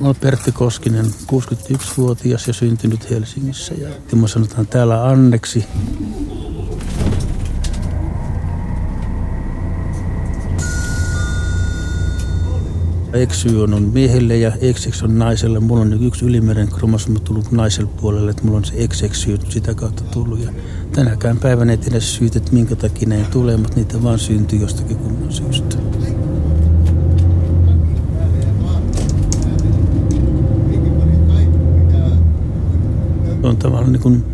Olen Pertti Koskinen, 61-vuotias ja syntynyt Helsingissä. Ja Timo sanotaan täällä Anneksi. Eksy on, on miehelle ja XX on naiselle. Mulla on yksi ylimeren kromosomi tullut naiselle puolelle, että mulla on se XXY sitä kautta tullut. Ja tänäkään päivänä ei tiedä syyt, että minkä takia näin tulee, mutta niitä vaan syntyy jostakin kumman syystä. On tavallaan niin kuin,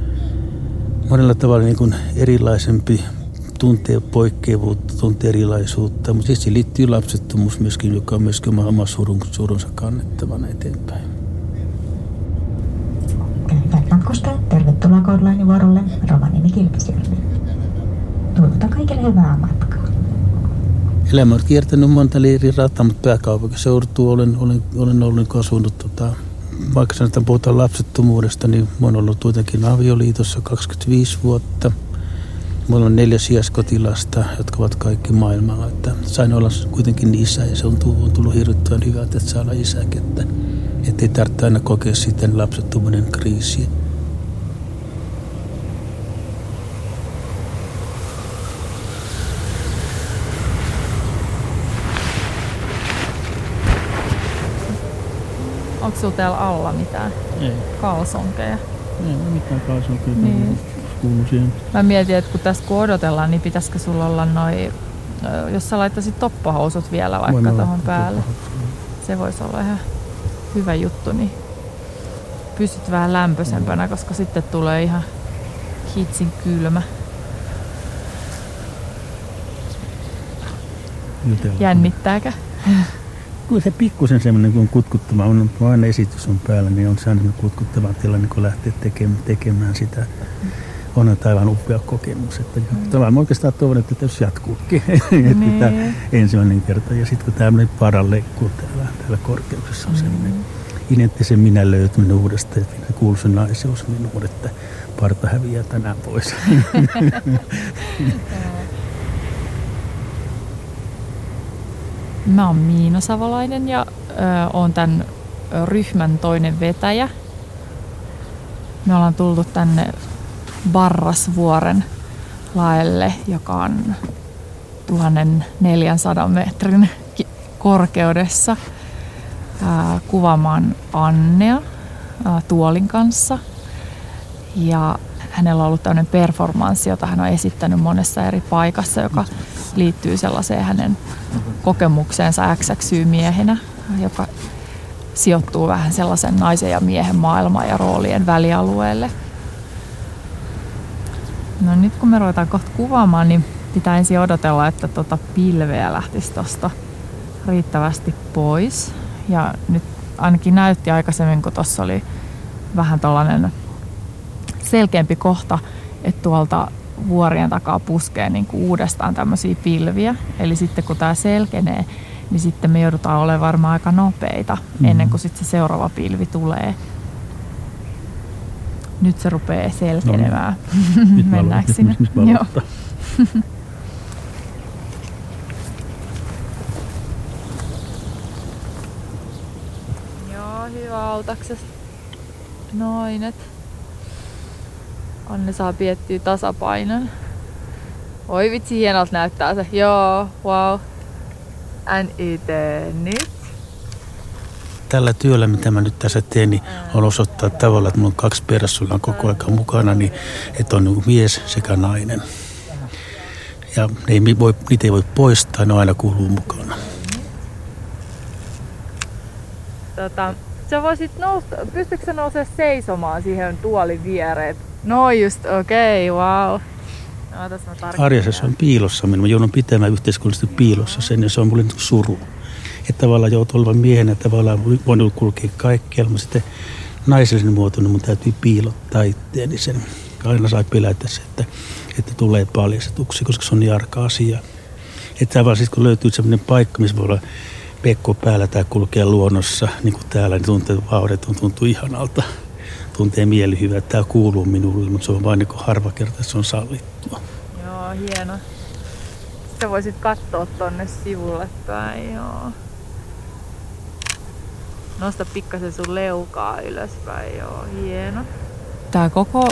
monella tavalla niin kuin erilaisempi, tuntee poikkeavuutta, tuntee erilaisuutta, mutta siis liittyy lapsettomuus myöskin, joka on myöskin oma, oma surun, surunsa kannettavana eteenpäin. Matkustajat, tervetuloa Kodlainin vuorolle Rovaniemi Kilpisjärvi. Toivotan kaikille hyvää matkaa. Elämä on kiertänyt monta eri rataa, mutta pääkaupunkiseudulla olen, olen, olen ollut asunut tota, vaikka sanotaan puhutaan lapsettomuudesta, niin mä oon ollut kuitenkin avioliitossa 25 vuotta. Mulla on neljä sijaiskotilasta, jotka ovat kaikki maailmalla. Että sain olla kuitenkin isä ja se on tullut, on tullut hirvittävän hyvä, että saa olla isäkin. Että ei tarvitse aina kokea sitten lapsettomuuden kriisiä. Onko sulla täällä alla mitään Ei. kalsonkeja? Ei ole mitään kalsonkeita. Niin. Kuuluu siihen. Mä mietin, että kun tässä kun odotellaan, niin pitäisikö sulla olla noin, jos sä laittaisit toppahousut vielä vaikka tuohon päälle. Se voisi olla ihan hyvä juttu, niin pysyt vähän lämpöisempänä, koska sitten tulee ihan hitsin kylmä. Jännittääkö? Kyllä se pikkusen semmoinen, kun kutkuttava, on, kun aina esitys on päällä, niin on semmoinen kutkuttava tilanne, kun lähtee tekemään, tekemään sitä. On aivan upea kokemus. Että mm. Tavallaan oikeastaan toivon, että tässä jatkuukin. että Niin. tämä ensimmäinen kerta. Ja sitten kun tämmöinen paralleikku täällä, täällä korkeuksessa on semmoinen identtisen minä löytyminen uudestaan, että kuuluisen naisuus minuun, että parta häviää tänään pois. Mä oon Miina Savolainen ja ö, oon tämän ryhmän toinen vetäjä. Me ollaan tultu tänne Barrasvuoren laelle, joka on 1400 metrin korkeudessa ää, kuvaamaan Annea tuolin kanssa. Ja hänellä on ollut tämmöinen performanssi, jota hän on esittänyt monessa eri paikassa, joka liittyy sellaiseen hänen kokemukseensa XXY-miehenä, joka sijoittuu vähän sellaisen naisen ja miehen maailman ja roolien välialueelle. No nyt kun me ruvetaan kohta kuvaamaan, niin pitää ensin odotella, että tota pilveä lähtisi tuosta riittävästi pois. Ja nyt ainakin näytti aikaisemmin, kun tuossa oli vähän tällainen selkeämpi kohta, että tuolta vuorien takaa puskee niin kuin uudestaan tämmöisiä pilviä. Eli sitten kun tämä selkenee, niin sitten me joudutaan olemaan varmaan aika nopeita Mm. ennen kuin sitten se seuraava pilvi tulee. Nyt se rupeaa selkenemään. Nyt mä Mennäänkö aloitan. sinne? Nyt mä Joo. Joo, hyvä autaksesi. Noin, et. Anne saa piettyä tasapainon. Oi vitsi, hienolta näyttää se. Joo, wow. NIT nyt. tällä työllä, mitä mä nyt tässä teen, niin on osoittaa tavallaan, että mulla on kaksi persoonaa koko ajan mukana, niin että on niin mies sekä nainen. Ja ne ei voi, niitä ei voi poistaa, ne aina kuuluu mukana. Tota, sä voisit nousta, pystytkö sä nousemaan seisomaan siihen tuolin viereen? No just, okei, okay, wow. No. Arjessa se on piilossa, minä joudun pitämään yhteiskunnallisesti piilossa sen, ja se on mulle niin suru. Että tavallaan joutuu olemaan miehenä, tavallaan voinut kulkea kaikkialla, mutta sitten naisellisen muotoinen mun täytyy piilottaa itseäni sen. Aina sai pelätä se, että, että tulee paljastetuksi, koska se on niin arka asia. Että tavallaan sitten kun löytyy sellainen paikka, missä voi olla pekko päällä tai kulkea luonnossa, niin kuin täällä, niin tuntuu vauhdet tuntuu ihanalta. Tuntee mieli hyvä, että tämä kuuluu minulle, mutta se on vain niin harva kerta, että se on sallittua. Joo, hieno. Sä voisit katsoa tonne sivulle päin, joo. Nosta pikkasen sun leukaa ylöspäin, joo, hieno. Tämä koko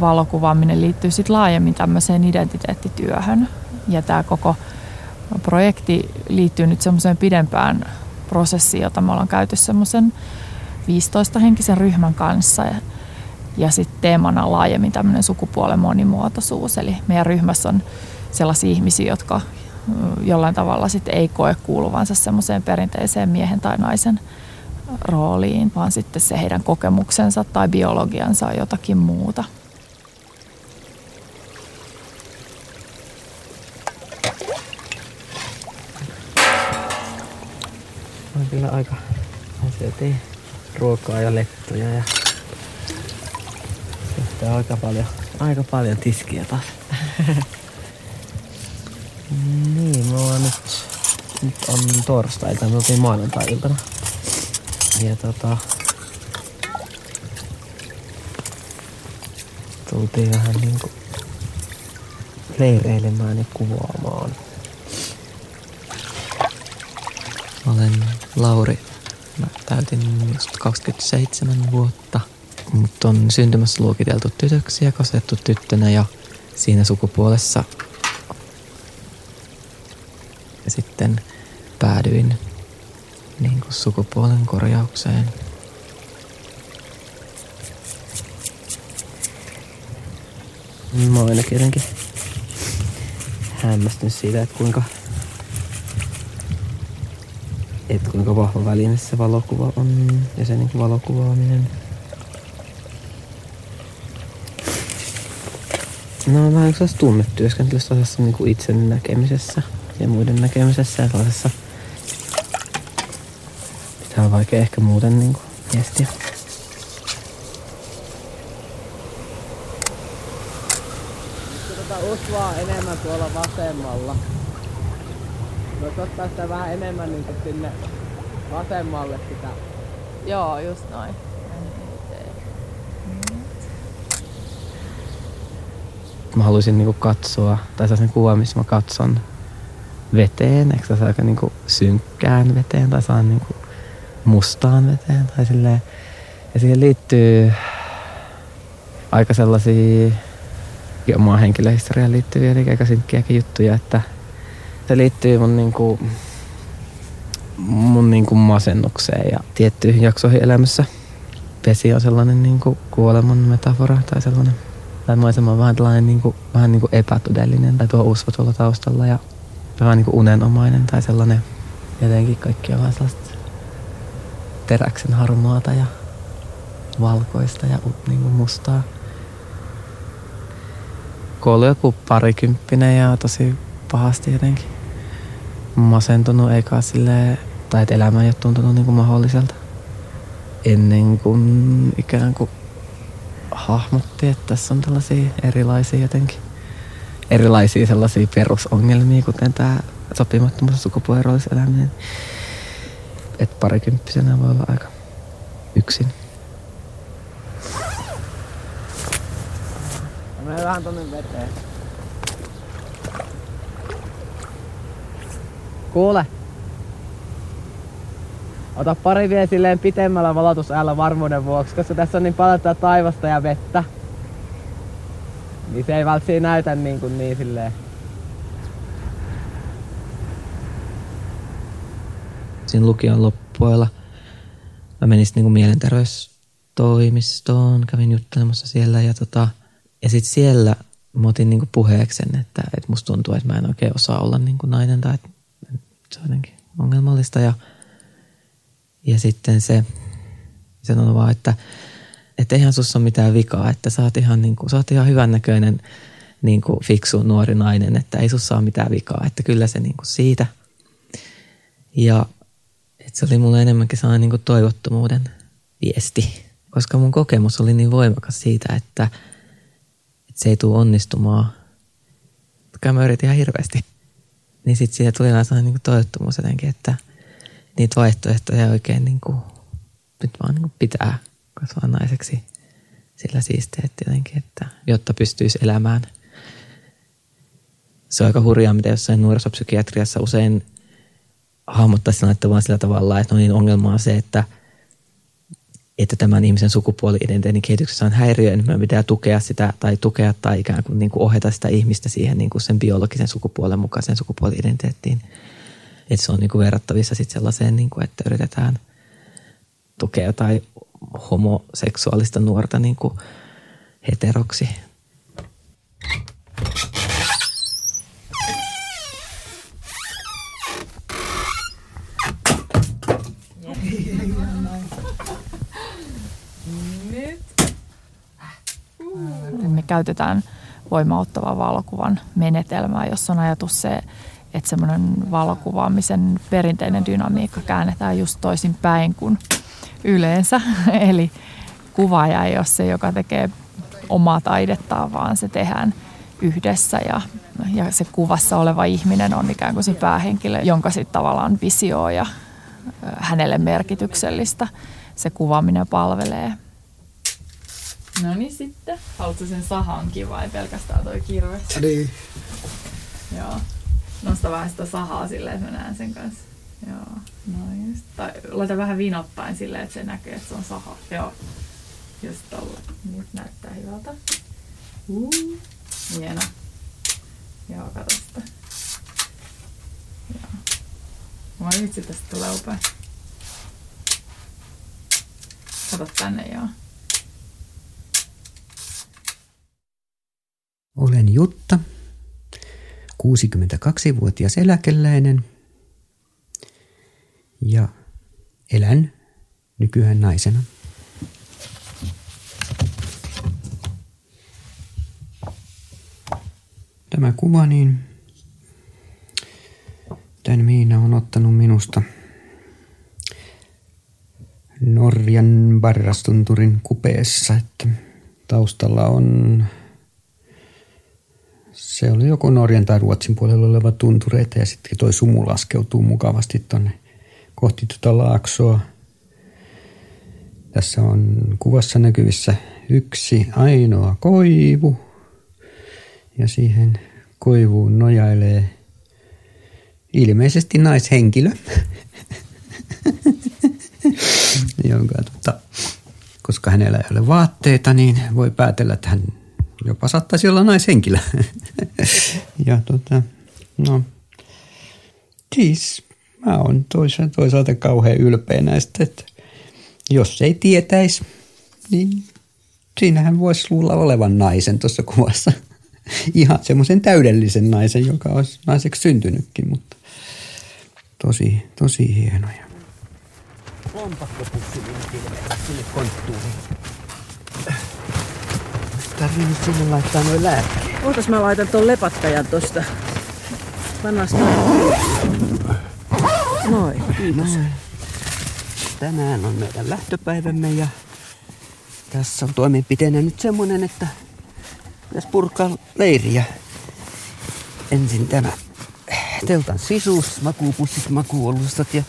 valokuvaaminen liittyy sitten laajemmin tämmöiseen identiteettityöhön. Ja tämä koko projekti liittyy nyt semmoiseen pidempään prosessiin, jota me ollaan käyty semmoisen 15-henkisen ryhmän kanssa. Ja, ja sitten teemana laajemmin tämmöinen sukupuolen monimuotoisuus. Eli meidän ryhmässä on sellaisia ihmisiä, jotka jollain tavalla sitten ei koe kuuluvansa semmoiseen perinteiseen miehen tai naisen rooliin, vaan sitten se heidän kokemuksensa tai biologiansa on jotakin muuta. Kyllä aika syötiin ruokaa ja lettuja ja sitten aika paljon, aika paljon tiskiä taas. niin, me ollaan nyt, nyt on torstai, tai me oltiin maanantai-iltana. Ja tota, tultiin vähän niinku leireilemään ja kuvaamaan. Olen Lauri. Mä täytin just 27 vuotta. Mut on syntymässä luokiteltu tytöksi ja kasvettu tyttönä ja siinä sukupuolessa. Ja sitten päädyin niin kuin sukupuolen korjaukseen. Mä oon ainakin jotenkin hämmästynyt siitä, että kuinka, että kuinka vahva väline se valokuva on ja se niin valokuvaaminen. No on vähän sellaista tunnetyöskentelystä sellaisessa niin kuin itsen näkemisessä ja muiden näkemisessä ja sellaisessa Tää on vaikea ehkä muuten niinku miettiä. Tota usvaa enemmän tuolla vasemmalla. Voisi ottaa sitä vähän enemmän niinku sinne vasemmalle sitä. Joo, just noin. Mä haluaisin niinku katsoa, tai sellaisen kuva, missä mä katson veteen, eikö se aika niinku synkkään veteen, tai saa niinku mustaan veteen tai silleen. Ja siihen liittyy aika sellaisia omaa henkilöhistoriaan liittyviä eli aika synkkiäkin juttuja, että se liittyy mun niinku, mun niinku masennukseen ja tiettyihin jaksoihin elämässä. Vesi on sellainen niinku kuoleman metafora tai sellainen, tai maisema on vähän tällainen niinku, vähän niinku epätodellinen tai tuo usvo tuolla taustalla ja vähän niinku unenomainen tai sellainen jotenkin kaikki on vähän sellaista teräksen harmaata ja valkoista ja niin kuin mustaa. Kun joku parikymppinen ja tosi pahasti jotenkin masentunut, eikä sille tai että elämä ei ole tuntunut niin kuin mahdolliselta. Ennen kuin ikään kuin hahmotti, että tässä on tällaisia erilaisia jotenkin erilaisia sellaisia perusongelmia, kuten tämä sopimattomuus sukupuolieroiseläminen että parikymppisenä voi olla aika yksin. Mä vähän tonne veteen. Kuule. Ota pari vielä silleen pitemmällä valotusajalla varmuuden vuoksi, koska tässä on niin paljon taivasta ja vettä. Niin se ei välttämättä näytä niin, kuin niin silleen siinä lukion loppuilla mä menin sitten niinku mielenterveystoimistoon, kävin juttelemassa siellä ja, tota, ja sitten siellä mä otin niinku puheeksen, että, että musta tuntuu, että mä en oikein osaa olla niinku nainen tai että se on jotenkin ongelmallista ja, ja sitten se sanoi vaan, että, että eihän sussa ole mitään vikaa, että sä oot ihan, niin kuin, sä oot ihan hyvännäköinen niin kuin fiksu nuori nainen, että ei sussa ole mitään vikaa, että kyllä se niin kuin siitä. Ja et se oli mulle enemmänkin sellainen niin kuin toivottomuuden viesti, koska mun kokemus oli niin voimakas siitä, että, että se ei tule onnistumaan. Kai mä yritin ihan hirveästi. Niin sitten siitä tuli vähän sellainen niin toivottomuus jotenkin, että niitä vaihtoehtoja oikein niin kuin, nyt vaan niin kuin pitää kasvaa naiseksi sillä siisteet jotenkin, että jotta pystyisi elämään. Se on aika hurjaa, mitä jossain nuorisopsykiatriassa usein hahmottaisi tilannetta vaan sillä tavalla, että no niin ongelma on se, että, että tämän ihmisen sukupuoli-identiteetin kehityksessä on häiriö, niin meidän pitää tukea sitä tai tukea tai ikään kuin, niin kuin ohjata sitä ihmistä siihen niin kuin sen biologisen sukupuolen mukaiseen sukupuoli-identiteettiin. Että se on niin kuin verrattavissa sitten sellaiseen, niin kuin, että yritetään tukea jotain homoseksuaalista nuorta niin kuin heteroksi. Me käytetään voimauttavan valokuvan menetelmää, jossa on ajatus se, että semmoinen valokuvaamisen perinteinen dynamiikka käännetään just toisin päin kuin yleensä. Eli kuvaaja ei ole se, joka tekee omaa taidettaan, vaan se tehdään yhdessä ja, ja se kuvassa oleva ihminen on ikään kuin se päähenkilö, jonka sitten tavallaan visio ja hänelle merkityksellistä se kuvaaminen palvelee. No niin sitten. Haluatko sen sahankin vai pelkästään toi kirves? Niin. Joo. Nosta vähän sitä sahaa silleen, että mä näen sen kanssa. Joo, no just. Tai laita vähän vinottain silleen, että se näkee, että se on saha. Joo. Just tolla. Nyt näyttää hyvältä. Uh. Hieno. Joo, kato sitä. Joo. Mä vitsi tästä tulee upea. Kato tänne, joo. Olen Jutta, 62-vuotias eläkeläinen ja elän nykyään naisena. Tämä kuva, niin tämän Miina on ottanut minusta Norjan Barrastunturin kupeessa, että taustalla on se oli joko Norjan tai Ruotsin puolella oleva tuntureita ja sitten toi sumu laskeutuu mukavasti tonne kohti tuota laaksoa. Tässä on kuvassa näkyvissä yksi ainoa koivu ja siihen koivuun nojailee ilmeisesti naishenkilö, jonka, tota, koska hänellä ei ole vaatteita, niin voi päätellä, että hän jopa saattaisi olla naishenkilö. ja tota, no, siis mä oon toisaalta, toisaalta kauhean ylpeä näistä, että jos ei tietäisi, niin siinähän voisi luulla olevan naisen tuossa kuvassa. Ihan semmoisen täydellisen naisen, joka olisi naiseksi syntynytkin, mutta tosi, tosi hienoja. Lompakkopussi sinne konttuuriin tarvii nyt sinne laittaa noin lääkäri. Ootas mä laitan ton lepattajan tosta. Pannas noin. Kiitos. Noin. Tänään on meidän lähtöpäivämme ja tässä on toimenpiteenä nyt semmonen, että pitäisi purkaa leiriä. Ensin tämä teltan sisuus, makuupussit, makuolustat ja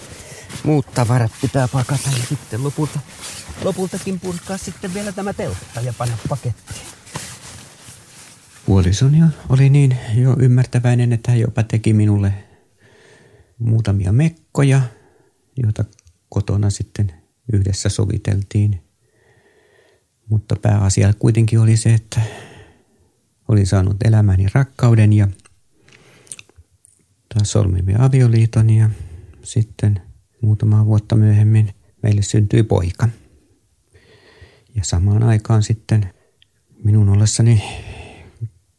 muut tavarat pitää pakata ja sitten lopulta, lopultakin purkaa sitten vielä tämä teltta ja panna pakettiin. Puolisoni oli niin jo ymmärtäväinen, että hän jopa teki minulle muutamia mekkoja, joita kotona sitten yhdessä soviteltiin. Mutta pääasia kuitenkin oli se, että olin saanut elämäni rakkauden ja taas solmimme avioliiton ja sitten muutama vuotta myöhemmin meille syntyi poika. Ja samaan aikaan sitten minun ollessani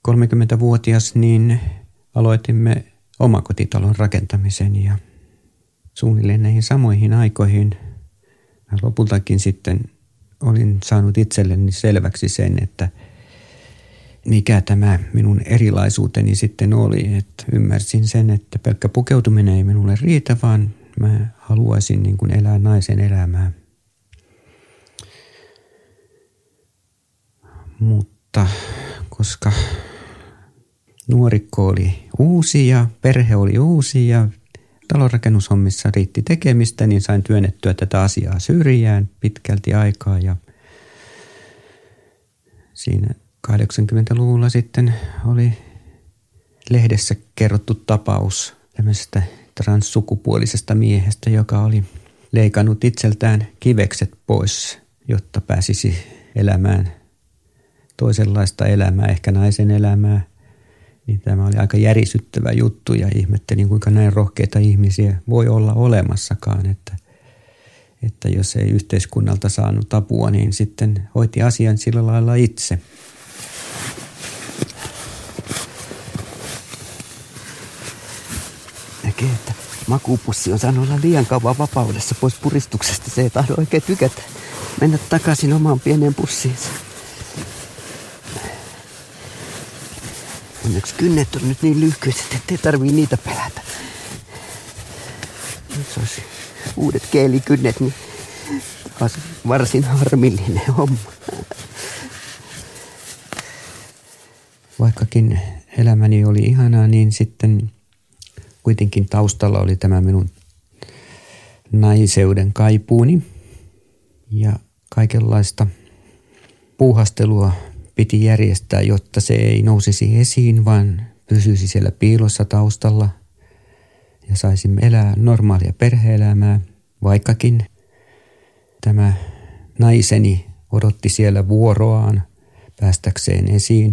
30-vuotias, niin aloitimme omakotitalon rakentamisen ja suunnilleen näihin samoihin aikoihin mä lopultakin sitten olin saanut itselleni selväksi sen, että mikä tämä minun erilaisuuteni sitten oli. Että ymmärsin sen, että pelkkä pukeutuminen ei minulle riitä, vaan mä haluaisin niin kuin elää naisen elämää. Mutta koska nuorikko oli uusi ja perhe oli uusi ja talonrakennushommissa riitti tekemistä, niin sain työnnettyä tätä asiaa syrjään pitkälti aikaa ja siinä 80-luvulla sitten oli lehdessä kerrottu tapaus tämmöisestä transsukupuolisesta miehestä, joka oli leikannut itseltään kivekset pois jotta pääsisi elämään toisenlaista elämää, ehkä naisen elämää. Niin tämä oli aika järisyttävä juttu ja ihmettelin, kuinka näin rohkeita ihmisiä voi olla olemassakaan, että, että jos ei yhteiskunnalta saanut apua, niin sitten hoiti asian sillä lailla itse. Näkee, että makuupussi on saanut olla liian kauan vapaudessa pois puristuksesta. Se ei tahdo oikein tykätä mennä takaisin omaan pieneen pussiinsa. Onneksi kynnet on nyt niin lyhkyiset, ettei tarvii niitä pelätä. Jos olisi uudet keelikynnet, niin olisi varsin harmillinen homma. Vaikkakin elämäni oli ihanaa, niin sitten kuitenkin taustalla oli tämä minun naiseuden kaipuuni ja kaikenlaista puuhastelua piti järjestää, jotta se ei nousisi esiin, vaan pysyisi siellä piilossa taustalla ja saisimme elää normaalia perheelämää, vaikkakin tämä naiseni odotti siellä vuoroaan päästäkseen esiin,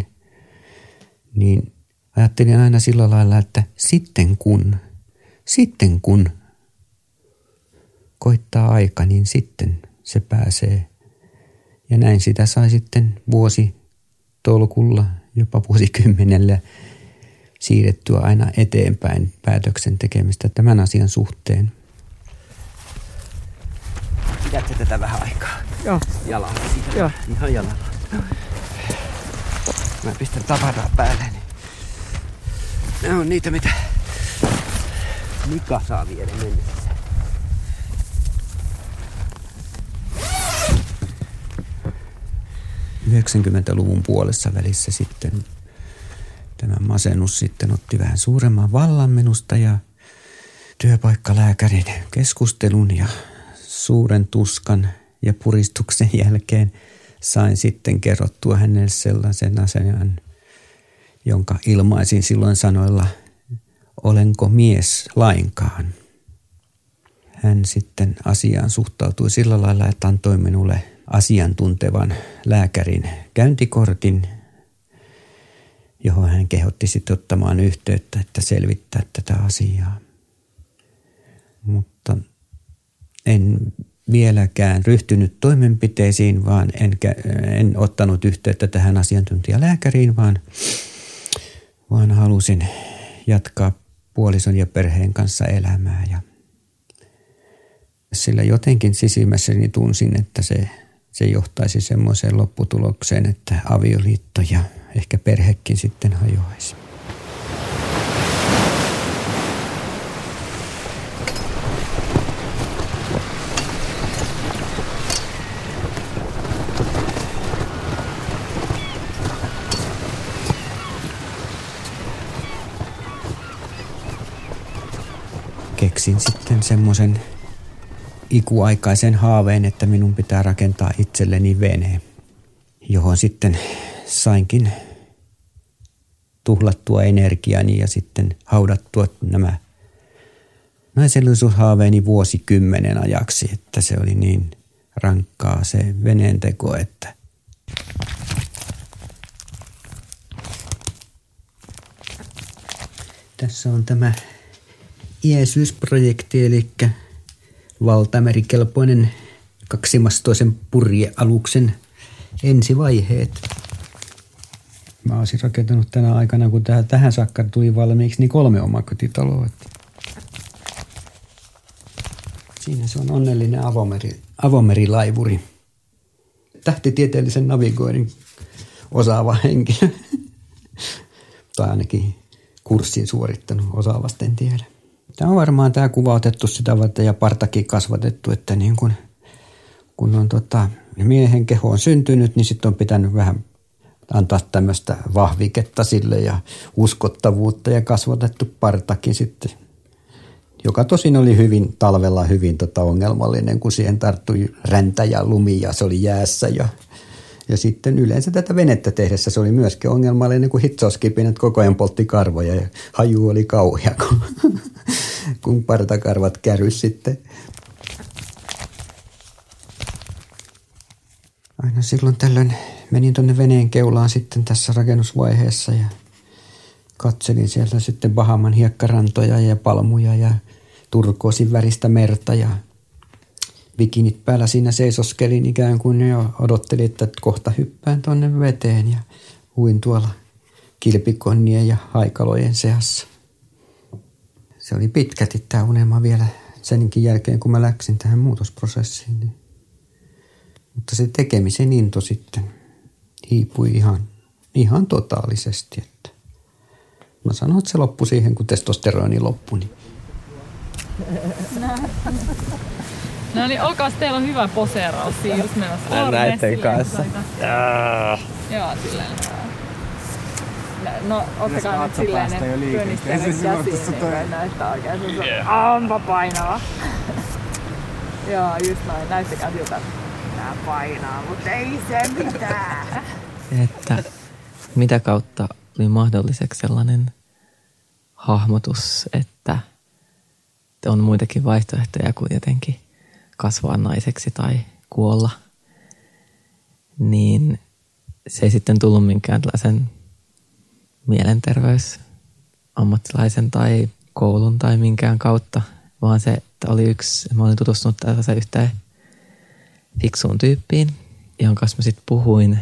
niin ajattelin aina sillä lailla, että sitten kun, sitten kun koittaa aika, niin sitten se pääsee. Ja näin sitä sai sitten vuosi tolkulla, jopa vuosikymmenellä siirrettyä aina eteenpäin päätöksen tekemistä tämän asian suhteen. Pidätte tätä vähän aikaa. Joo. Jalalla. Joo. Ihan jalalla. Mä pistän tavaraa päälle. Niin. Ne on niitä, mitä Mika saa viedä mennessä. 90-luvun puolessa välissä sitten tämä masennus sitten otti vähän suuremman vallan minusta ja työpaikkalääkärin keskustelun ja suuren tuskan ja puristuksen jälkeen sain sitten kerrottua hänelle sellaisen asian, jonka ilmaisin silloin sanoilla, olenko mies lainkaan. Hän sitten asiaan suhtautui sillä lailla, että antoi minulle asiantuntevan lääkärin käyntikortin, johon hän kehotti sitten ottamaan yhteyttä, että selvittää tätä asiaa. Mutta en vieläkään ryhtynyt toimenpiteisiin, vaan en, en ottanut yhteyttä tähän asiantuntijalääkäriin, vaan, vaan halusin jatkaa puolison ja perheen kanssa elämää. Ja sillä jotenkin sisimmässäni tunsin, että se se johtaisi semmoiseen lopputulokseen, että avioliitto ja ehkä perhekin sitten hajoaisi. Keksin sitten semmoisen ikuaikaisen haaveen, että minun pitää rakentaa itselleni vene, johon sitten sainkin tuhlattua energiani ja sitten haudattua nämä naisellisuushaaveeni vuosikymmenen ajaksi, että se oli niin rankkaa se veneen teko, että tässä on tämä Jeesus-projekti, eli valtamerikelpoinen kaksimastoisen purjealuksen ensivaiheet. Mä olisin rakentanut tänä aikana, kun tähän, tähän saakka tuli valmiiksi, niin kolme omakotitaloa. Siinä se on onnellinen avomeri, avomerilaivuri. Tähtitieteellisen navigoinnin osaava henkilö. tai ainakin kurssin suorittanut osaavasti, en tiedä. Tämä on varmaan tämä kuva otettu sitä varten ja partakin kasvatettu, että niin kun, kun on tota, miehen keho on syntynyt, niin sitten on pitänyt vähän antaa tämmöistä vahviketta sille ja uskottavuutta ja kasvatettu partakin sitten, joka tosin oli hyvin talvella hyvin tota ongelmallinen, kun siihen tarttui räntä ja lumi ja se oli jäässä ja ja sitten yleensä tätä venettä tehdessä se oli myöskin ongelmallinen, kun hitsoskipinet koko ajan poltti karvoja ja haju oli kauhea, kun, kun partakarvat kärys sitten. aina silloin tällöin menin tuonne veneen keulaan sitten tässä rakennusvaiheessa ja katselin sieltä sitten Bahaman hiekkarantoja ja palmuja ja turkoosin väristä merta ja bikinit päällä siinä seisoskelin ikään kuin jo odottelin, että kohta hyppään tuonne veteen ja huin tuolla kilpikonnien ja haikalojen seassa. Se oli pitkälti tämä unelma vielä senkin jälkeen, kun mä läksin tähän muutosprosessiin. Niin. Mutta se tekemisen into sitten hiipui ihan, ihan totaalisesti. Että mä sanoin, että se loppui siihen, kun testosteroni loppui. Niin. No niin, olkaas teillä on hyvä poseeraus siinä just menossa. Mä näitten kanssa. Joo, silleen. No, ottakaa nyt silleen ne könistelen käsiin, niin näyttää oikein se yeah. onpa painava. Joo, just noin. Näyttäkää siltä, että tää painaa, mutta ei se mitään. että mitä kautta oli mahdolliseksi sellainen hahmotus, että on muitakin vaihtoehtoja kuin jotenkin kasvaa naiseksi tai kuolla, niin se ei sitten tullut minkään tällaisen mielenterveysammattilaisen tai koulun tai minkään kautta, vaan se että oli yksi, mä olin tutustunut tällaiseen yhteen fiksuun tyyppiin, jonka kanssa mä sitten puhuin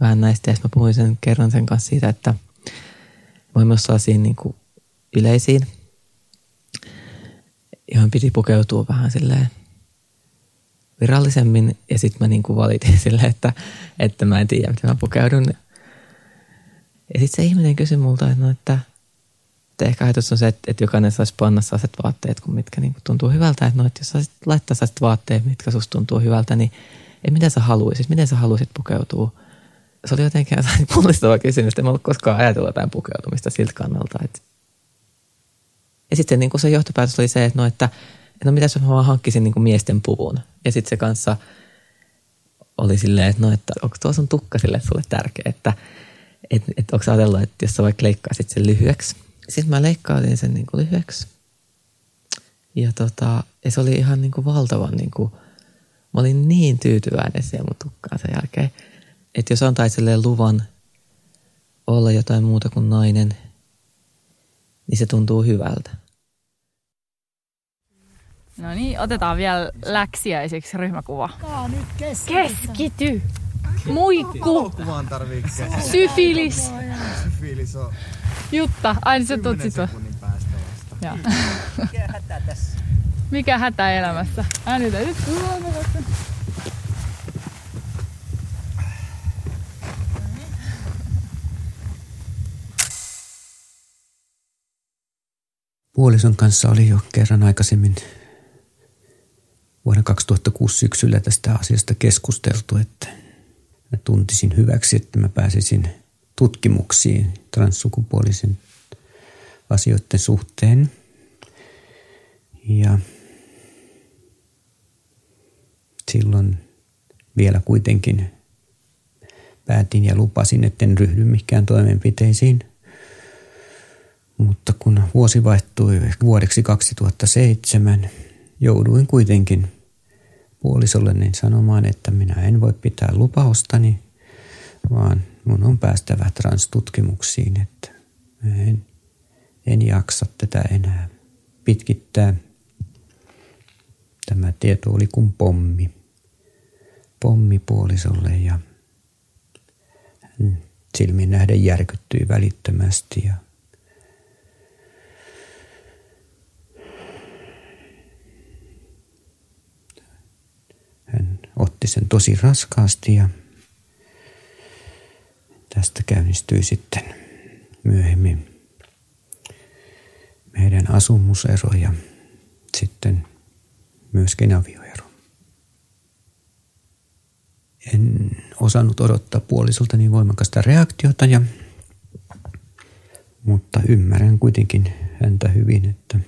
vähän näistä, ja mä puhuin sen kerran sen kanssa siitä, että voimme olla sellaisiin niin kuin yleisiin johon piti pukeutua vähän silleen virallisemmin. Ja sitten mä niinku valitin silleen, että, että mä en tiedä, miten mä pukeudun. Ja sitten se ihminen kysyi multa, että, no, että, että ehkä ajatus on se, että, että jokainen saisi panna sellaiset vaatteet, kun mitkä niinku tuntuu hyvältä. Että no, että jos saisit laittaa sellaiset vaatteet, mitkä susta tuntuu hyvältä, niin että mitä sä haluaisit, miten sä haluaisit pukeutua. Se oli jotenkin mullistava kysymys, että en ollut koskaan ajatella jotain pukeutumista siltä kannalta, että ja sitten niin kuin se johtopäätös oli se, että no, että no mitä jos mä vaan hankkisin niin kuin miesten puvun. Ja sitten se kanssa oli silleen, että no, että onko tuo sun tukka sille sulle tärkeä, että et, et onko sä ajatellut, että jos sä vaikka leikkaisit sen lyhyeksi. Sitten mä leikkautin sen niin kuin lyhyeksi. Ja, tota, ja se oli ihan niin kuin valtavan, niin kuin, mä olin niin tyytyväinen siihen mun tukkaan sen jälkeen. Että jos antaisi luvan olla jotain muuta kuin nainen – niin se tuntuu hyvältä. No niin, otetaan vielä läksiäiseksi ryhmäkuva. Keskity! Muikku! Syfilis! Syfilis on... Jutta, aina se tuut sit Mikä hätä tässä? Mikä hätä elämässä? Äänitä nyt. Puolison kanssa oli jo kerran aikaisemmin vuonna 2006 syksyllä tästä asiasta keskusteltu, että mä tuntisin hyväksi, että mä pääsisin tutkimuksiin transsukupuolisen asioiden suhteen. Ja silloin vielä kuitenkin päätin ja lupasin, että en ryhdy mikään toimenpiteisiin – mutta kun vuosi vaihtui vuodeksi 2007, jouduin kuitenkin puolisolleni sanomaan, että minä en voi pitää lupaustani, vaan mun on päästävä transtutkimuksiin, että en, en jaksa tätä enää pitkittää. Tämä tieto oli kuin pommi. Pommi puolisolle ja silmin nähden järkyttyi välittömästi ja Hän otti sen tosi raskaasti ja tästä käynnistyi sitten myöhemmin meidän asumusero ja sitten myöskin avioero. En osannut odottaa puolisolta niin voimakasta reaktiota, ja, mutta ymmärrän kuitenkin häntä hyvin, että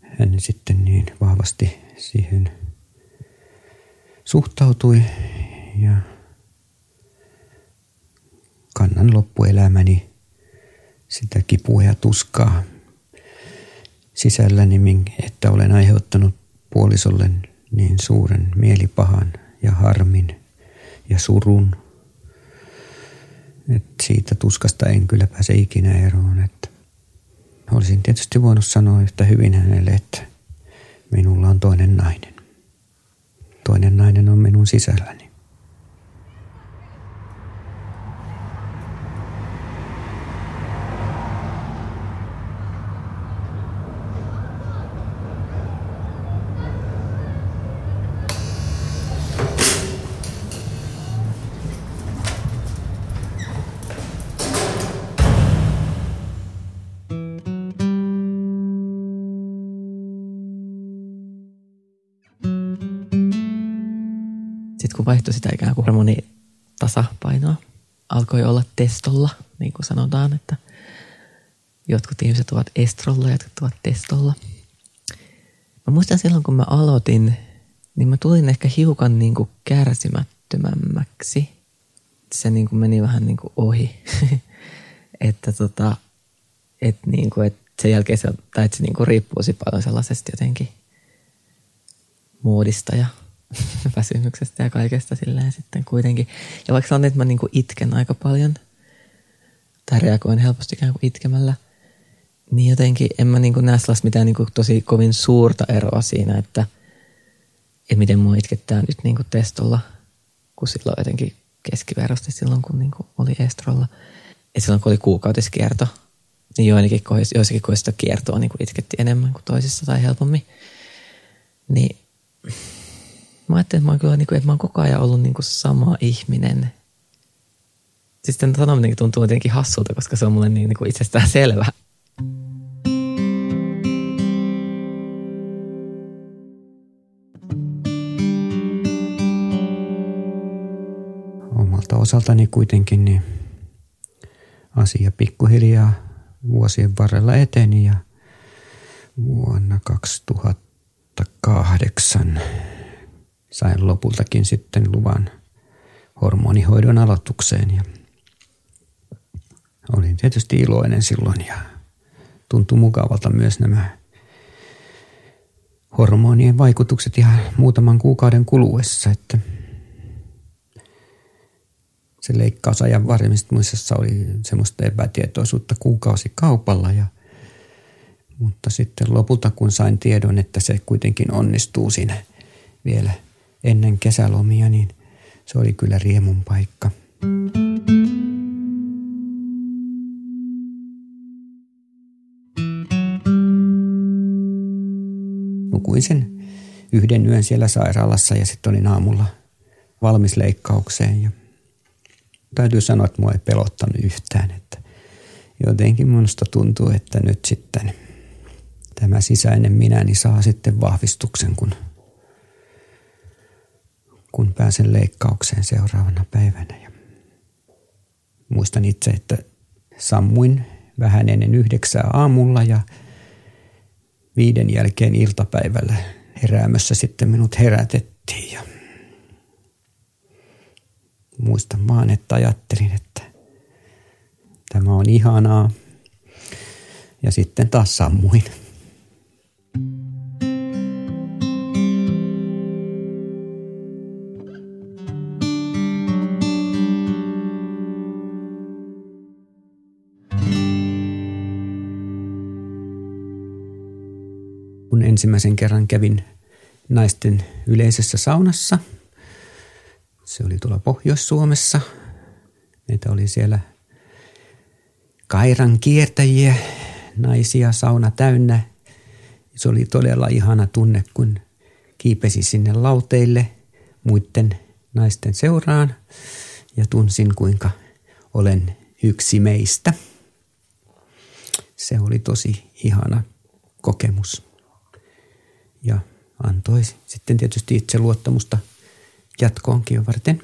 hän sitten niin vahvasti siihen suhtautui ja kannan loppuelämäni sitä kipua ja tuskaa sisälläni, että olen aiheuttanut puolisolle niin suuren mielipahan ja harmin ja surun. Et siitä tuskasta en kyllä pääse ikinä eroon. Että olisin tietysti voinut sanoa yhtä hyvin hänelle, että minulla on toinen nainen. Toinen nainen on minun sisälläni. Vaihtoi sitä ikään kuin hormonitasapainoa, alkoi olla testolla, niin kuin sanotaan, että jotkut ihmiset ovat estrolla, jotkut ovat testolla. Mä muistan silloin, kun mä aloitin, niin mä tulin ehkä hiukan niin kuin kärsimättömämmäksi. Se niin kuin meni vähän niin kuin ohi. että tota, että niin kuin, että sen jälkeen se, tai että se niin kuin riippuu paljon sellaisesta jotenkin muodista ja väsymyksestä ja kaikesta silleen sitten kuitenkin. Ja vaikka sanon, että mä niinku itken aika paljon, tai reagoin helposti ikään kuin itkemällä, niin jotenkin en mä niinku näe sellaista mitään niinku tosi kovin suurta eroa siinä, että, että miten mua itkettää nyt niinku testolla, kun silloin jotenkin keskiverrosti silloin, kun niinku oli estrolla. Ja silloin, kun oli kuukautiskierto, niin joidenkin kohdissa, joissakin kohdissa kiertoa niinku itketti enemmän kuin toisissa tai helpommin. Niin mä ajattelin, että mä oon, kyllä, niin kuin, että mä oon koko ajan ollut niin kuin sama ihminen. Siis tämän sanominen tuntuu jotenkin hassulta, koska se on mulle niin, niin kuin itsestään selvä. Omalta osaltani kuitenkin niin asia pikkuhiljaa vuosien varrella eteni ja vuonna 2008 sain lopultakin sitten luvan hormonihoidon aloitukseen ja olin tietysti iloinen silloin ja tuntui mukavalta myös nämä hormonien vaikutukset ihan muutaman kuukauden kuluessa, että se leikkausajan varmistumisessa oli semmoista epätietoisuutta kuukausi kaupalla ja mutta sitten lopulta kun sain tiedon, että se kuitenkin onnistuu siinä vielä – ennen kesälomia, niin se oli kyllä riemun paikka. Nukuin sen yhden yön siellä sairaalassa ja sitten olin aamulla valmis leikkaukseen. Ja täytyy sanoa, että mua ei pelottanut yhtään. Että jotenkin minusta tuntuu, että nyt sitten tämä sisäinen minäni saa sitten vahvistuksen, kun – kun pääsen leikkaukseen seuraavana päivänä. Ja muistan itse, että sammuin vähän ennen yhdeksää aamulla ja viiden jälkeen iltapäivällä heräämössä sitten minut herätettiin. Ja muistan vaan, että ajattelin, että tämä on ihanaa. Ja sitten taas sammuin. Ensimmäisen kerran kävin naisten yleisessä saunassa. Se oli tuolla Pohjois-Suomessa. Meitä oli siellä Kairan kiertäjiä, naisia sauna täynnä. Se oli todella ihana tunne, kun kiipesi sinne lauteille muiden naisten seuraan ja tunsin kuinka olen yksi meistä. Se oli tosi ihana kokemus ja antoi sitten tietysti itse luottamusta jatkoonkin varten.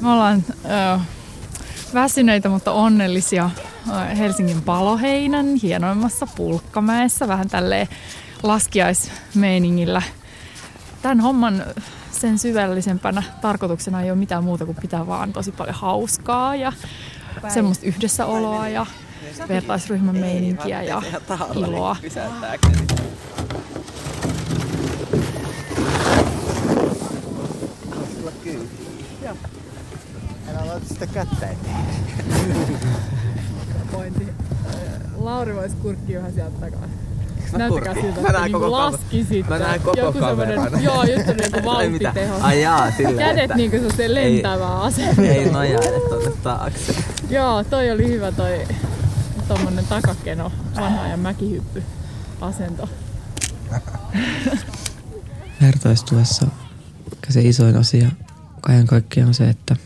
Me ollaan ö, väsyneitä, mutta onnellisia Helsingin Paloheinän hienoimmassa Pulkkamäessä, vähän tälleen laskiaismeiningillä. Tämän homman sen syvällisempänä tarkoituksena ei ole mitään muuta kuin pitää vaan tosi paljon hauskaa ja semmoista yhdessäoloa ja vertaisryhmän meininkiä ja iloa. Älä laita sitä kättä eteen. Pointti. Lauri voisi kurkkia vähän sieltä takaa. Mä Näyttäkää kurkin. siltä, Mä että näen niinku laskisitte. Mä näen koko Joku kameran. Joo, just niinku Ai vauhtiteho. Jaa, silleen, Kädet että- niinku se lentävää asentoa. Ei nojaile tonne taakse. Joo, toi oli hyvä toi tommonen takakeno, vanha ja mäkihyppy asento. vertaistuessa se isoin asia kaiken kaikkiaan on se, että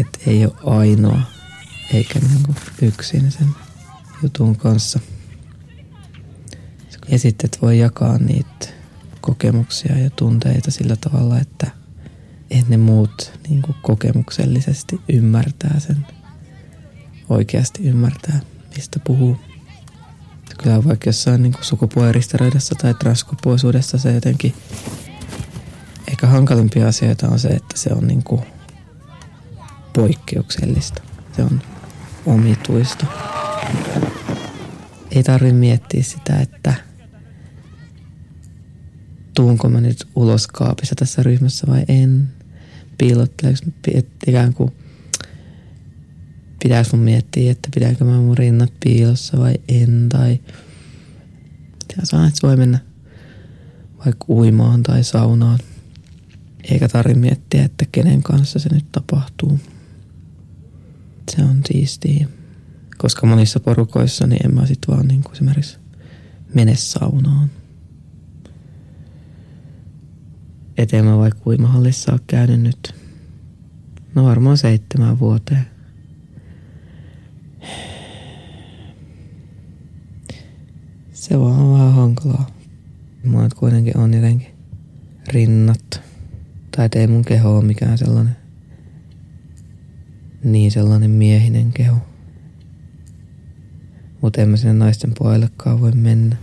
et ei ole ainoa eikä niinku yksin sen jutun kanssa. Ja sitten et voi jakaa niitä kokemuksia ja tunteita sillä tavalla, että et ne muut niinku kokemuksellisesti ymmärtää sen, oikeasti ymmärtää, mistä puhuu. Kyllä vaikka jossain niin sukupuoliristiriidassa tai transkopuoisuudessa se jotenkin ehkä hankalimpia asioita on se, että se on niin kuin poikkeuksellista. Se on omituista. Ei tarvitse miettiä sitä, että tuunko mä nyt ulos kaapissa tässä ryhmässä vai en. Piilotteleeko pi- ikään kuin pitäis mun miettiä, että pitääkö mä mun rinnat piilossa vai en, tai saa, että voi mennä vaikka uimaan tai saunaan. Eikä tarvi miettiä, että kenen kanssa se nyt tapahtuu. Se on siistiä. Koska monissa porukoissa niin en mä sit vaan niin kuin esimerkiksi mene saunaan. Eteen mä vaikka uimahallissa ole käynyt nyt. No varmaan seitsemän vuoteen. Se vaan on vähän hankalaa. Nyt kuitenkin on jotenkin rinnat. Tai et ei mun keho ole mikään sellainen niin sellainen miehinen keho. Mutta en mä sinne naisten puolellekaan voi mennä.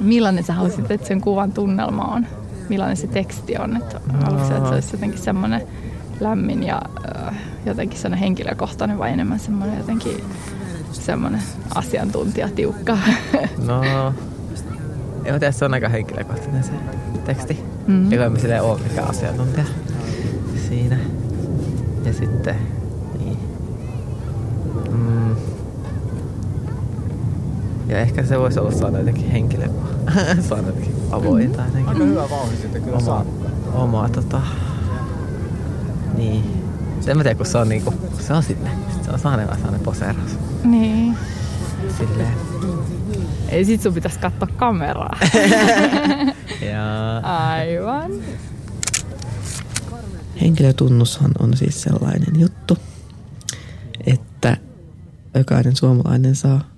Millainen sä haluaisit, että sen kuvan tunnelma on? Millainen se teksti on? Että haluatko sä, että se olisi jotenkin semmoinen lämmin ja äh, jotenkin sellainen henkilökohtainen vai enemmän semmoinen jotenkin semmoinen asiantuntija tiukka? No, tiedä, se on aika henkilökohtainen se teksti. Mm. Mm. Eikä mä silleen ole mikään asiantuntija siinä. Ja sitten, niin. Mm. Ja ehkä se voisi olla saada jotenkin henkilökuva. saada jotenkin avoin tai jotenkin. Aika hyvä vauhti sitten kyllä Oma, saa. oma tota... Niin. En mä tiedä, kun se on niinku, se on silleen. Sit se on vähän sellainen poseeraus. niin. Silleen. Ei sit sun pitäisi katsoa kameraa. Ja Aivan. Henkilötunnushan on siis sellainen juttu, että jokainen suomalainen saa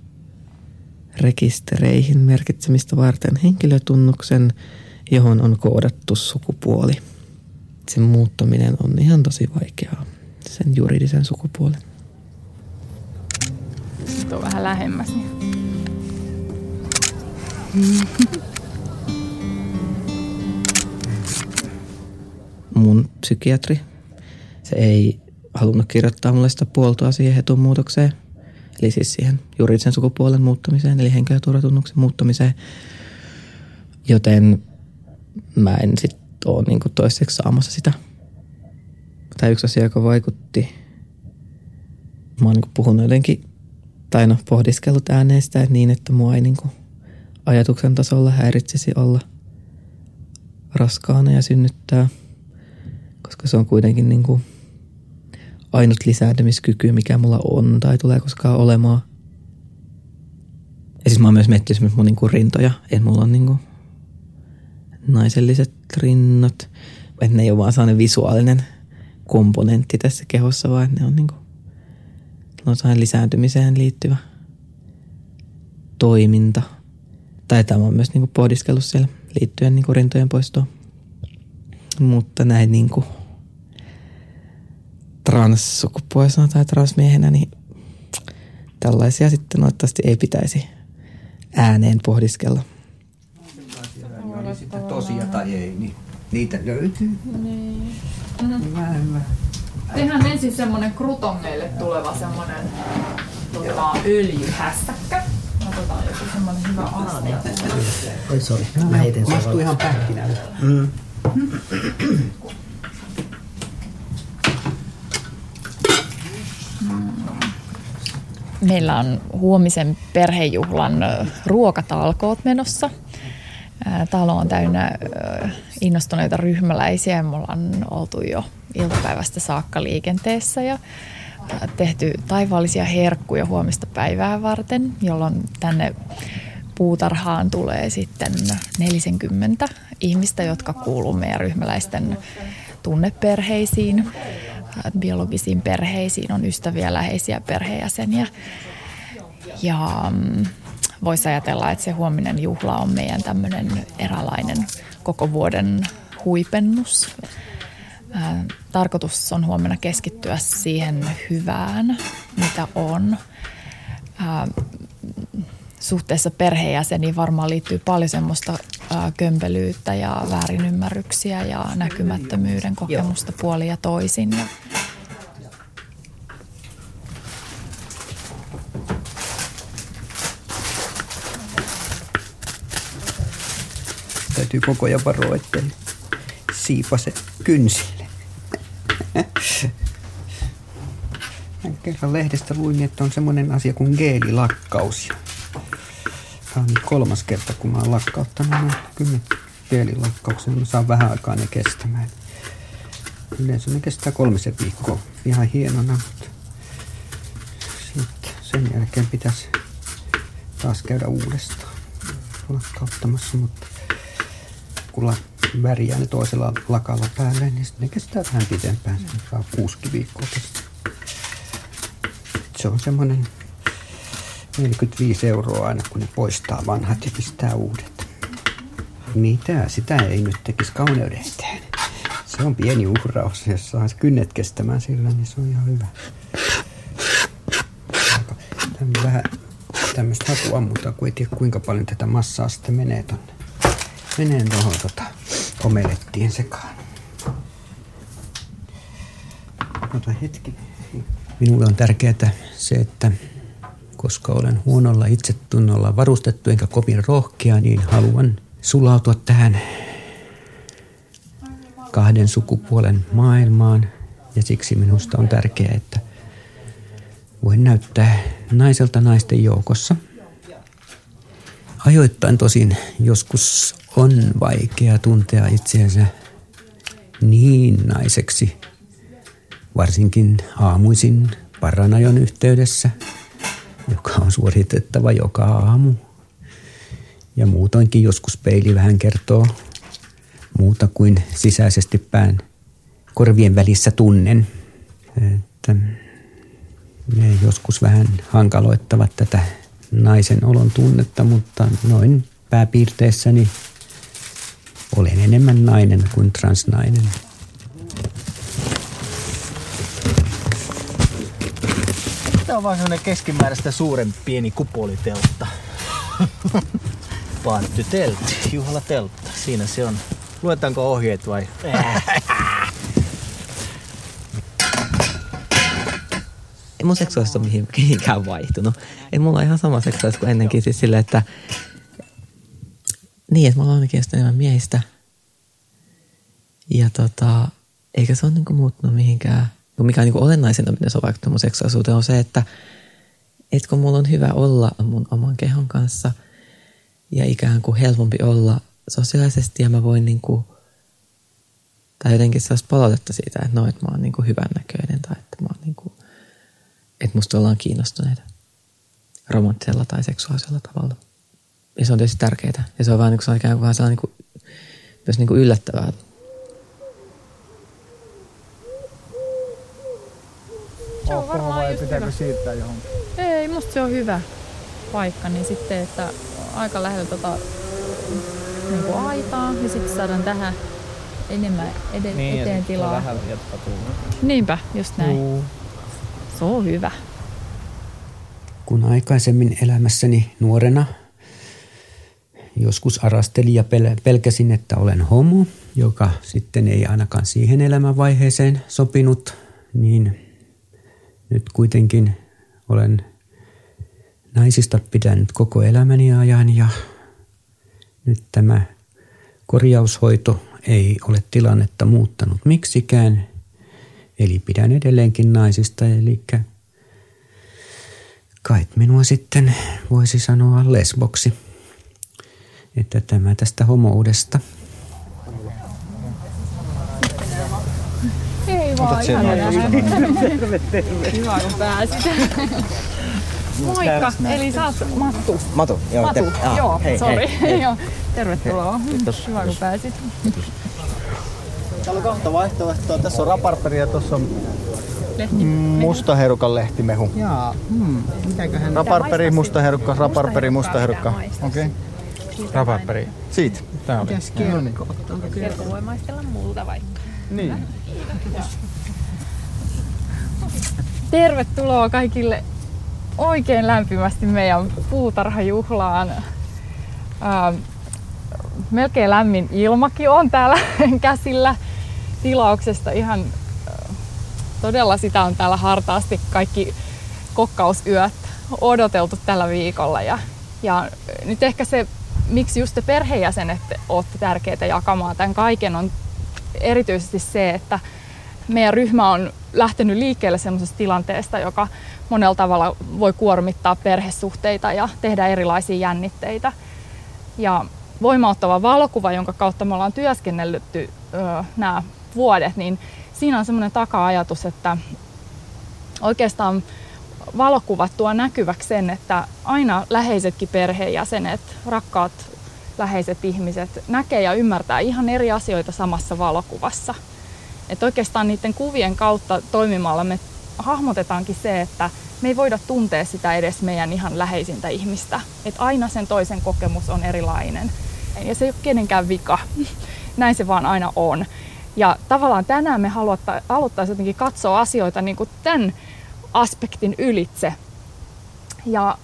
rekistereihin merkitsemistä varten henkilötunnuksen, johon on koodattu sukupuoli. Sen muuttaminen on ihan tosi vaikeaa, sen juridisen sukupuolen. Tuo vähän lähemmäs. Niin. Mun psykiatri, se ei halunnut kirjoittaa mulle sitä puoltoa siihen etumuutokseen, eli siis siihen juridisen sukupuolen muuttamiseen, eli henkilöturvatunnuksen muuttamiseen. Joten mä en sit ole niinku toiseksi saamassa sitä. Tai yksi asia, joka vaikutti, mä oon niinku puhunut jotenkin, tai no pohdiskellut ääneen sitä niin, että mua ei niinku ajatuksen tasolla häiritsisi olla raskaana ja synnyttää, koska se on kuitenkin niinku ainut lisääntymiskyky, mikä mulla on tai tulee koskaan olemaan. Ja siis mä oon myös miettinyt esimerkiksi mun niinku rintoja, että mulla on niinku naiselliset rinnat, että ne ei ole vaan sellainen visuaalinen komponentti tässä kehossa, vaan ne on niinku ne on lisääntymiseen liittyvä toiminta. Tai tämä on myös niinku pohdiskellut siellä liittyen niinku rintojen poistoon. Mutta näin niinku transsukupuolisena tai transmiehenä, niin tällaisia sitten toivottavasti ei pitäisi ääneen pohdiskella. Sitten tosia tai ei, niin niitä löytyy. Niin. Hyvä, hyvä. Tehdään ensin semmonen kruton meille tuleva semmonen tota, öljyhässäkkä. Otetaan joku semmonen hyvä aste. Oi sori, mä heitin sen. Mastuu ihan pähkinällä. Mm. Meillä on huomisen perhejuhlan ruokatalkoot menossa. Talo on täynnä innostuneita ryhmäläisiä me ollaan oltu jo iltapäivästä saakka liikenteessä ja tehty taivaallisia herkkuja huomista päivää varten, jolloin tänne puutarhaan tulee sitten 40 ihmistä, jotka kuuluu meidän ryhmäläisten tunneperheisiin, biologisiin perheisiin, on ystäviä, läheisiä perheenjäseniä. Ja mm, voisi ajatella, että se huominen juhla on meidän tämmöinen eräänlainen koko vuoden huipennus. Tarkoitus on huomenna keskittyä siihen hyvään, mitä on. Suhteessa perheenjäseniin varmaan liittyy paljon semmoista kömpelyyttä ja väärinymmärryksiä ja näkymättömyyden kokemusta puoli ja toisin. Ja Täytyy koko ajan varoa, ettei siipase kynsille. Kerran lehdestä luin, että on semmoinen asia kuin geelilakkaus. Tämä on nyt kolmas kerta, kun mä oon lakkauttanut noin kymmen geelilakkauksen. Mä saan vähän aikaa ne kestämään. Yleensä ne kestää kolmisen viikkoa. Ihan hienona, mutta sitten sen jälkeen pitäisi taas käydä uudestaan lakkauttamassa, mutta kun väriää ne toisella lakalla päälle, niin sitten ne kestää vähän pitempään. Se saa kuusi viikkoa kestää. Se on semmoinen 45 euroa aina, kun ne poistaa vanhat ja pistää uudet. Mitä? Sitä ei nyt tekisi kauneuden eteen. Se on pieni uhraus. Jos saisi kynnet kestämään sillä, niin se on ihan hyvä. Tämmöinen vähän tämmöistä hakuammuta, kun ei tiedä kuinka paljon tätä massaa sitten menee tonne. Menee tuohon tota, omelettien sekaan. Ota hetki. Minulle on tärkeää se, että koska olen huonolla itsetunnolla varustettu enkä kovin rohkea, niin haluan sulautua tähän kahden sukupuolen maailmaan. Ja siksi minusta on tärkeää, että voin näyttää naiselta naisten joukossa. Ajoittain tosin joskus on vaikea tuntea itseänsä niin naiseksi, varsinkin aamuisin paranajon yhteydessä, joka on suoritettava joka aamu. Ja muutoinkin joskus peili vähän kertoo muuta kuin sisäisesti pään korvien välissä tunnen. Että ne joskus vähän hankaloittavat tätä naisen olon tunnetta, mutta noin pääpiirteissäni olen enemmän nainen kuin transnainen. Tämä on vaan semmonen keskimääräistä suuren pieni kupoliteltta. Panttyteltti, juhlateltta. Siinä se on. Luetaanko ohjeet vai? Ei mun seksuaalisuus ole mihin- mihinkään vaihtunut. Ei mulla on ihan sama seksuaalisuus kuin ennenkin. Siis sillä, että niin, että mä oon ainakin enemmän miehistä. Ja tota, eikä se ole niinku muuttunut mihinkään. Mikä on niinku olennaisena, miten se on vaikuttanut mun seksuaalisuuteen, on se, että et kun mulla on hyvä olla mun oman kehon kanssa ja ikään kuin helpompi olla sosiaalisesti ja mä voin niinku, tai jotenkin sellaista palautetta siitä, että no, että mä oon niinku hyvännäköinen tai että mä oon niinku, että musta ollaan kiinnostuneita romanttisella tai seksuaalisella tavalla. Ja se on tietysti tärkeää. Ja se on vähän niin kuin, se on ikään kuin vähän sellainen niin kuin, myös niin kuin yllättävää. Se on varmaan just hyvä. siirtää johonkin? Ei, musta se on hyvä paikka, niin sitten, että aika lähellä tota, niin kuin aitaa ja sitten saadaan tähän enemmän ed- Niin, ja eteen sitten tilaa. vähän. Niinpä, just näin. Juu. Se on hyvä. kun aikaisemmin elämässäni nuorena joskus arastelin ja pel- pelkäsin, että olen homo, joka sitten ei ainakaan siihen elämänvaiheeseen sopinut, niin nyt kuitenkin olen naisista pitänyt koko elämäni ajan ja nyt tämä korjaushoito ei ole tilannetta muuttanut miksikään. Eli pidän edelleenkin naisista, eli kai minua sitten voisi sanoa lesboksi. Että tämä tästä homoudesta. Ihana nähdä. Terve, terve. Hyvä, kun pääsit. Moikka, eli sä oot Mattu. Matu, joo. Matu, te- ah, joo, hei, sori. hei, hei. Joo, tervetuloa. Kiitos. Hyvä, kun pääsit. Täällä on kahta vaihtoehtoa. Tässä on raparperi ja tuossa on Lehti. mustaherukan lehtimehu. Jaa, hmm, mitäköhän... Raparperi, mustaherukka, raparperi, mustaherukka. Okei. Raparperi. Siitä. Tää oli. Mitäs kerkko? Kerkko voi maistella multa vaikka. Niin. Tervetuloa kaikille oikein lämpimästi meidän puutarhajuhlaan. Ää, melkein lämmin ilmakin on täällä käsillä tilauksesta. Ihan ää, todella sitä on täällä hartaasti kaikki kokkausyöt odoteltu tällä viikolla. Ja, ja nyt ehkä se, miksi just te perheenjäsenet olette tärkeitä jakamaan tämän kaiken, on erityisesti se, että meidän ryhmä on lähtenyt liikkeelle sellaisesta tilanteesta, joka monella tavalla voi kuormittaa perhesuhteita ja tehdä erilaisia jännitteitä. Ja voimauttava valokuva, jonka kautta me ollaan työskennellytty nämä vuodet, niin siinä on semmoinen taka-ajatus, että oikeastaan valokuvat tuo näkyväksi sen, että aina läheisetkin perheenjäsenet, rakkaat läheiset ihmiset näkee ja ymmärtää ihan eri asioita samassa valokuvassa. Että oikeastaan niiden kuvien kautta toimimalla me hahmotetaankin se, että me ei voida tuntea sitä edes meidän ihan läheisintä ihmistä. Että aina sen toisen kokemus on erilainen. Ja se ei ole kenenkään vika. Näin se vaan aina on. Ja tavallaan tänään me haluttaisiin jotenkin katsoa asioita niin kuin tämän aspektin ylitse. Ja,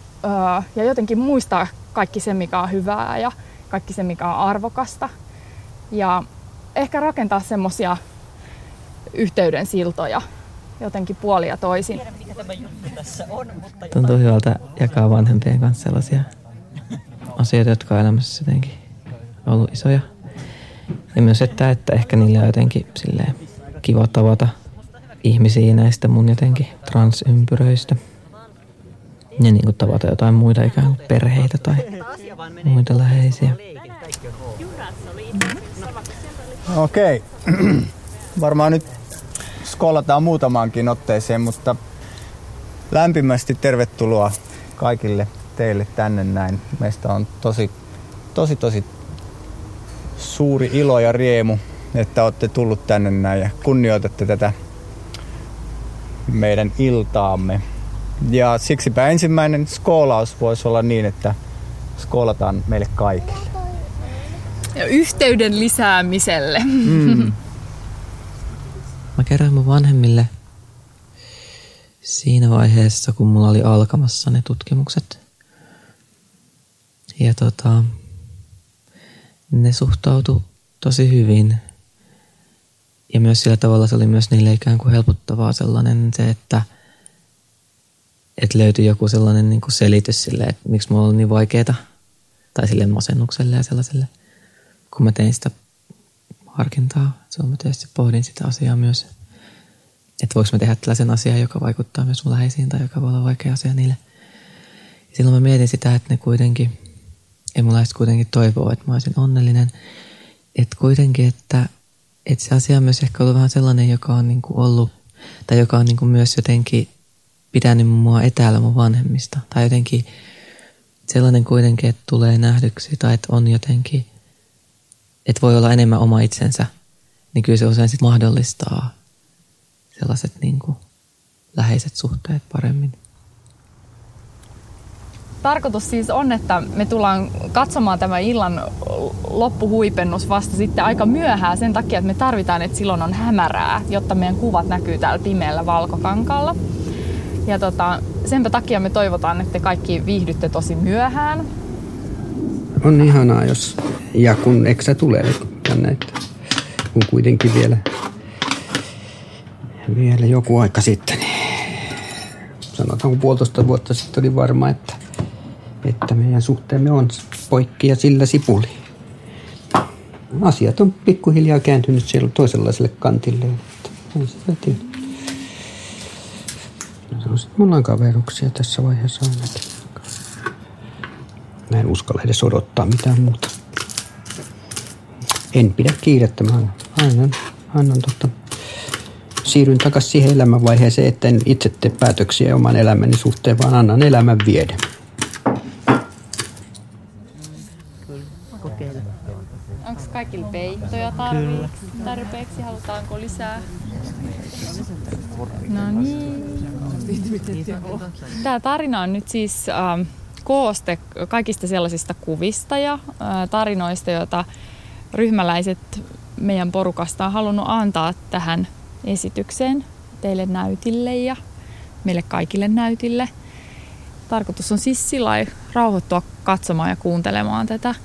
ja jotenkin muistaa kaikki se, mikä on hyvää ja kaikki se, mikä on arvokasta. Ja ehkä rakentaa semmoisia yhteyden siltoja jotenkin puolia toisin. Tuntuu hyvältä jakaa vanhempien kanssa sellaisia asioita, jotka on elämässä jotenkin ollut isoja. Ja myös, että, että ehkä niillä on jotenkin silleen kiva tavata ihmisiä näistä mun jotenkin transympyröistä. Ja niin kuin tavata jotain muita ikään kuin perheitä tai muita läheisiä. Okei. Varmaan nyt skolataan muutamaankin otteeseen, mutta lämpimästi tervetuloa kaikille teille tänne näin. Meistä on tosi, tosi, tosi suuri ilo ja riemu, että olette tullut tänne näin ja kunnioitatte tätä meidän iltaamme. Ja siksipä ensimmäinen skoolaus voisi olla niin, että skoolataan meille kaikille. Ja yhteyden lisäämiselle. Mm. Mä kerroin mun vanhemmille siinä vaiheessa, kun mulla oli alkamassa ne tutkimukset. Ja tota, ne suhtautu tosi hyvin. Ja myös sillä tavalla se oli myös niille ikään kuin helpottavaa sellainen se, että, että löytyi joku sellainen niin kuin selitys sille, että miksi mulla oli niin vaikeeta. Tai sille masennukselle ja sellaiselle, kun mä tein sitä harkintaa. Silloin mä tietysti pohdin sitä asiaa myös, että voiko mä tehdä tällaisen asian, joka vaikuttaa myös mun läheisiin tai joka voi olla vaikea asia niille. Ja silloin mä mietin sitä, että ne kuitenkin, ei mulla kuitenkin toivoa, että mä olisin onnellinen. Että kuitenkin, että, että se asia on myös ehkä ollut vähän sellainen, joka on niin kuin ollut, tai joka on niin kuin myös jotenkin pitänyt mua etäällä mun vanhemmista. Tai jotenkin sellainen kuitenkin, että tulee nähdyksi tai että on jotenkin, että voi olla enemmän oma itsensä, niin kyllä se usein sit mahdollistaa sellaiset niin kuin läheiset suhteet paremmin. tarkoitus siis on, että me tullaan katsomaan tämä illan loppuhuipennus vasta sitten aika myöhään sen takia, että me tarvitaan, että silloin on hämärää, jotta meidän kuvat näkyy täällä pimeällä valkokankalla. Ja tota, senpä takia me toivotaan, että te kaikki viihdytte tosi myöhään. On ihanaa, jos ja kun eksä tulee tänne, että kun kuitenkin vielä, vielä joku aika sitten, niin sanotaan puolitoista vuotta sitten oli varma, että, että meidän suhteemme on poikki ja sillä sipuli. Asiat on pikkuhiljaa kääntynyt siellä toisenlaiselle kantille. Että ei sitä tiedä. Mulla on kaveruksia tässä vaiheessa ainakin. Mä en uskalla edes odottaa mitään muuta. En pidä kiirettä, mä annan, annan tota, siirryn takaisin siihen elämänvaiheeseen, että en itse tee päätöksiä oman elämäni suhteen, vaan annan elämän viedä. Onko kaikille peittoja tarpeeksi? tarpeeksi? Halutaanko lisää? No niin. Tämä tarina on nyt siis äh, kooste kaikista sellaisista kuvista ja tarinoista, joita ryhmäläiset meidän porukasta on halunnut antaa tähän esitykseen teille näytille ja meille kaikille näytille. Tarkoitus on siis sillä rauhoittua katsomaan ja kuuntelemaan tätä.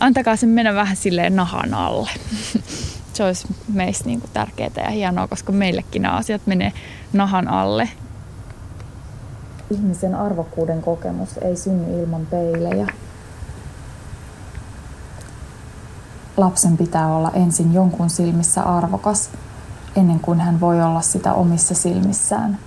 Antakaa sen mennä vähän silleen nahan alle. Se olisi meistä niin tärkeää ja hienoa, koska meillekin nämä asiat menee nahan alle. Ihmisen arvokkuuden kokemus ei synny ilman peilejä. Lapsen pitää olla ensin jonkun silmissä arvokas, ennen kuin hän voi olla sitä omissa silmissään.